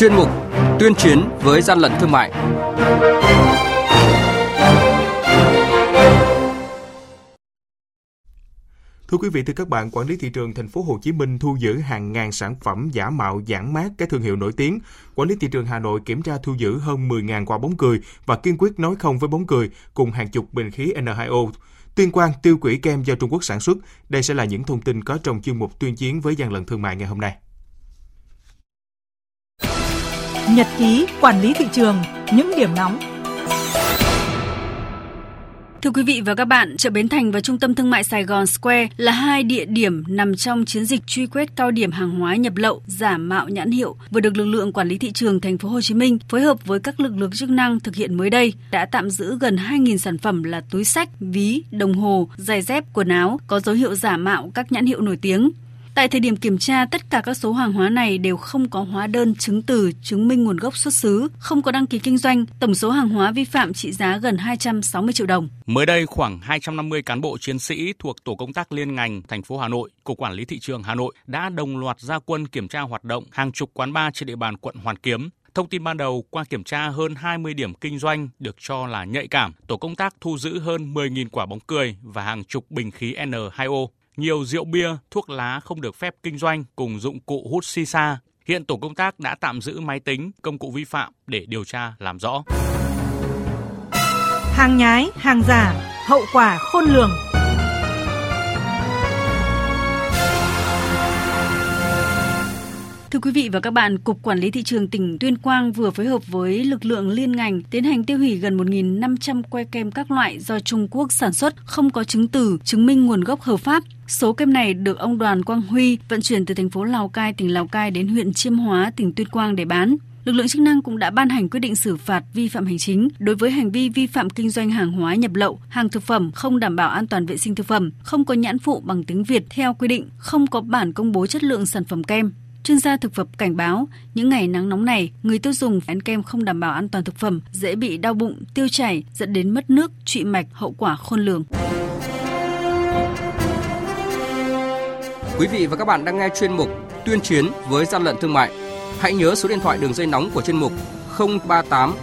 chuyên mục Tuyên chiến với gian lận thương mại. Thưa quý vị, thưa các bạn, quản lý thị trường thành phố Hồ Chí Minh thu giữ hàng ngàn sản phẩm giả mạo giảng mát các thương hiệu nổi tiếng. Quản lý thị trường Hà Nội kiểm tra thu giữ hơn 10.000 quả bóng cười và kiên quyết nói không với bóng cười cùng hàng chục bình khí N2O. Tuyên quang tiêu quỷ kem do Trung Quốc sản xuất. Đây sẽ là những thông tin có trong chương mục tuyên chiến với gian lận thương mại ngày hôm nay. Nhật ký quản lý thị trường, những điểm nóng Thưa quý vị và các bạn, chợ Bến Thành và Trung tâm Thương mại Sài Gòn Square là hai địa điểm nằm trong chiến dịch truy quét cao điểm hàng hóa nhập lậu, giả mạo nhãn hiệu vừa được lực lượng quản lý thị trường thành phố Hồ Chí Minh phối hợp với các lực lượng chức năng thực hiện mới đây, đã tạm giữ gần 2.000 sản phẩm là túi sách, ví, đồng hồ, giày dép, quần áo có dấu hiệu giả mạo các nhãn hiệu nổi tiếng. Tại thời điểm kiểm tra, tất cả các số hàng hóa này đều không có hóa đơn chứng từ chứng minh nguồn gốc xuất xứ, không có đăng ký kinh doanh, tổng số hàng hóa vi phạm trị giá gần 260 triệu đồng. Mới đây, khoảng 250 cán bộ chiến sĩ thuộc tổ công tác liên ngành thành phố Hà Nội, Cục Quản lý thị trường Hà Nội đã đồng loạt ra quân kiểm tra hoạt động hàng chục quán bar trên địa bàn quận Hoàn Kiếm. Thông tin ban đầu, qua kiểm tra hơn 20 điểm kinh doanh được cho là nhạy cảm, tổ công tác thu giữ hơn 10.000 quả bóng cười và hàng chục bình khí N2O nhiều rượu bia, thuốc lá không được phép kinh doanh cùng dụng cụ hút xì xa. Hiện tổ công tác đã tạm giữ máy tính, công cụ vi phạm để điều tra làm rõ. Hàng nhái, hàng giả, hậu quả khôn lường. Thưa quý vị và các bạn, Cục Quản lý Thị trường tỉnh Tuyên Quang vừa phối hợp với lực lượng liên ngành tiến hành tiêu hủy gần 1.500 que kem các loại do Trung Quốc sản xuất không có chứng từ chứng minh nguồn gốc hợp pháp. Số kem này được ông Đoàn Quang Huy vận chuyển từ thành phố Lào Cai, tỉnh Lào Cai đến huyện Chiêm Hóa, tỉnh Tuyên Quang để bán. Lực lượng chức năng cũng đã ban hành quyết định xử phạt vi phạm hành chính đối với hành vi vi phạm kinh doanh hàng hóa nhập lậu, hàng thực phẩm không đảm bảo an toàn vệ sinh thực phẩm, không có nhãn phụ bằng tiếng Việt theo quy định, không có bản công bố chất lượng sản phẩm kem. Chuyên gia thực phẩm cảnh báo, những ngày nắng nóng này, người tiêu dùng ăn kem không đảm bảo an toàn thực phẩm, dễ bị đau bụng, tiêu chảy, dẫn đến mất nước, trụy mạch, hậu quả khôn lường. Quý vị và các bạn đang nghe chuyên mục Tuyên chiến với gian lận thương mại. Hãy nhớ số điện thoại đường dây nóng của chuyên mục 038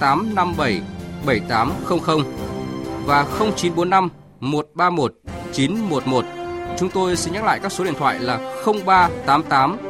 857 7800 và 0945 131 911. Chúng tôi xin nhắc lại các số điện thoại là 0388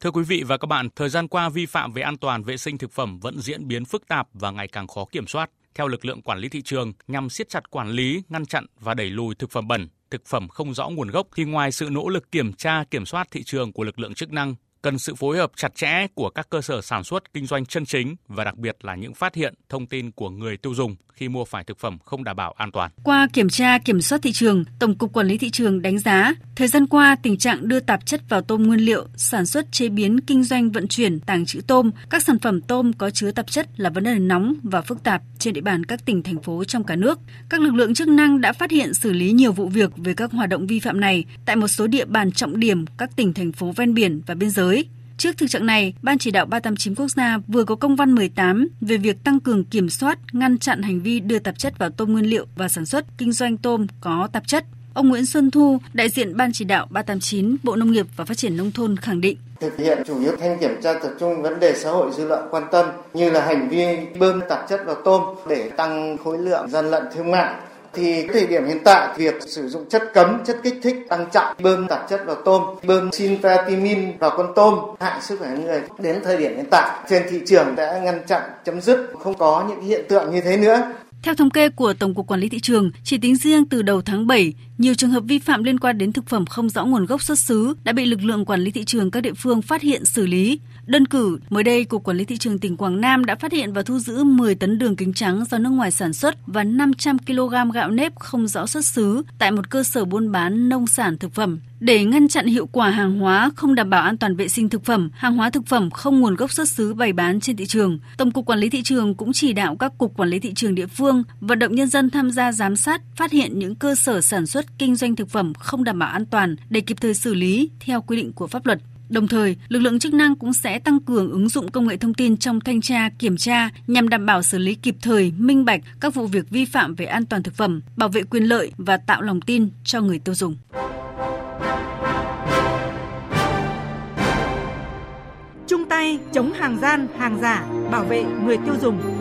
Thưa quý vị và các bạn, thời gian qua vi phạm về an toàn vệ sinh thực phẩm vẫn diễn biến phức tạp và ngày càng khó kiểm soát. Theo lực lượng quản lý thị trường, nhằm siết chặt quản lý, ngăn chặn và đẩy lùi thực phẩm bẩn, thực phẩm không rõ nguồn gốc thì ngoài sự nỗ lực kiểm tra kiểm soát thị trường của lực lượng chức năng cần sự phối hợp chặt chẽ của các cơ sở sản xuất kinh doanh chân chính và đặc biệt là những phát hiện thông tin của người tiêu dùng khi mua phải thực phẩm không đảm bảo an toàn. Qua kiểm tra kiểm soát thị trường, Tổng cục Quản lý thị trường đánh giá, thời gian qua tình trạng đưa tạp chất vào tôm nguyên liệu, sản xuất chế biến, kinh doanh vận chuyển, tàng trữ tôm, các sản phẩm tôm có chứa tạp chất là vấn đề nóng và phức tạp trên địa bàn các tỉnh thành phố trong cả nước. Các lực lượng chức năng đã phát hiện xử lý nhiều vụ việc về các hoạt động vi phạm này tại một số địa bàn trọng điểm các tỉnh thành phố ven biển và biên giới. Trước thực trạng này, Ban chỉ đạo 389 quốc gia vừa có công văn 18 về việc tăng cường kiểm soát, ngăn chặn hành vi đưa tạp chất vào tôm nguyên liệu và sản xuất kinh doanh tôm có tạp chất. Ông Nguyễn Xuân Thu, đại diện Ban chỉ đạo 389 Bộ Nông nghiệp và Phát triển Nông thôn khẳng định. Thực hiện chủ yếu thanh kiểm tra tập trung vấn đề xã hội dư luận quan tâm như là hành vi bơm tạp chất vào tôm để tăng khối lượng gian lận thương mại thì thời điểm hiện tại việc sử dụng chất cấm, chất kích thích tăng trọng, bơm tạp chất vào tôm, bơm sintratimin vào con tôm hại sức khỏe người. Đến thời điểm hiện tại trên thị trường đã ngăn chặn chấm dứt không có những hiện tượng như thế nữa. Theo thống kê của Tổng cục Quản lý thị trường, chỉ tính riêng từ đầu tháng 7, nhiều trường hợp vi phạm liên quan đến thực phẩm không rõ nguồn gốc xuất xứ đã bị lực lượng quản lý thị trường các địa phương phát hiện xử lý. Đơn cử, mới đây Cục Quản lý thị trường tỉnh Quảng Nam đã phát hiện và thu giữ 10 tấn đường kính trắng do nước ngoài sản xuất và 500 kg gạo nếp không rõ xuất xứ tại một cơ sở buôn bán nông sản thực phẩm. Để ngăn chặn hiệu quả hàng hóa không đảm bảo an toàn vệ sinh thực phẩm, hàng hóa thực phẩm không nguồn gốc xuất xứ bày bán trên thị trường, Tổng cục Quản lý thị trường cũng chỉ đạo các cục quản lý thị trường địa phương phương, vận động nhân dân tham gia giám sát, phát hiện những cơ sở sản xuất kinh doanh thực phẩm không đảm bảo an toàn để kịp thời xử lý theo quy định của pháp luật. Đồng thời, lực lượng chức năng cũng sẽ tăng cường ứng dụng công nghệ thông tin trong thanh tra, kiểm tra nhằm đảm bảo xử lý kịp thời, minh bạch các vụ việc vi phạm về an toàn thực phẩm, bảo vệ quyền lợi và tạo lòng tin cho người tiêu dùng. Chung tay chống hàng gian, hàng giả, bảo vệ người tiêu dùng.